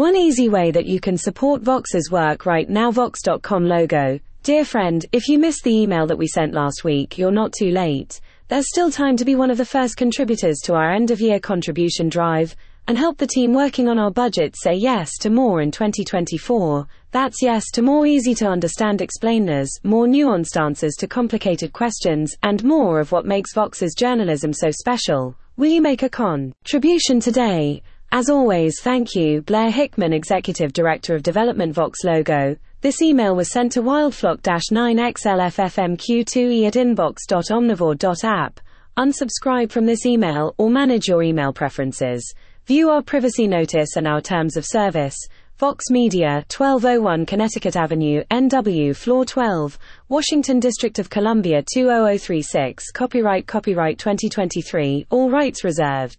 One easy way that you can support Vox's work right now Vox.com logo. Dear friend, if you missed the email that we sent last week, you're not too late. There's still time to be one of the first contributors to our end of year contribution drive and help the team working on our budget say yes to more in 2024. That's yes to more easy to understand explainers, more nuanced answers to complicated questions, and more of what makes Vox's journalism so special. Will you make a contribution today? As always, thank you, Blair Hickman, Executive Director of Development Vox Logo. This email was sent to wildflock-9xlffmq2e at inbox.omnivore.app. Unsubscribe from this email or manage your email preferences. View our privacy notice and our terms of service. Vox Media, 1201 Connecticut Avenue, NW, Floor 12, Washington District of Columbia 20036. Copyright Copyright 2023. All rights reserved.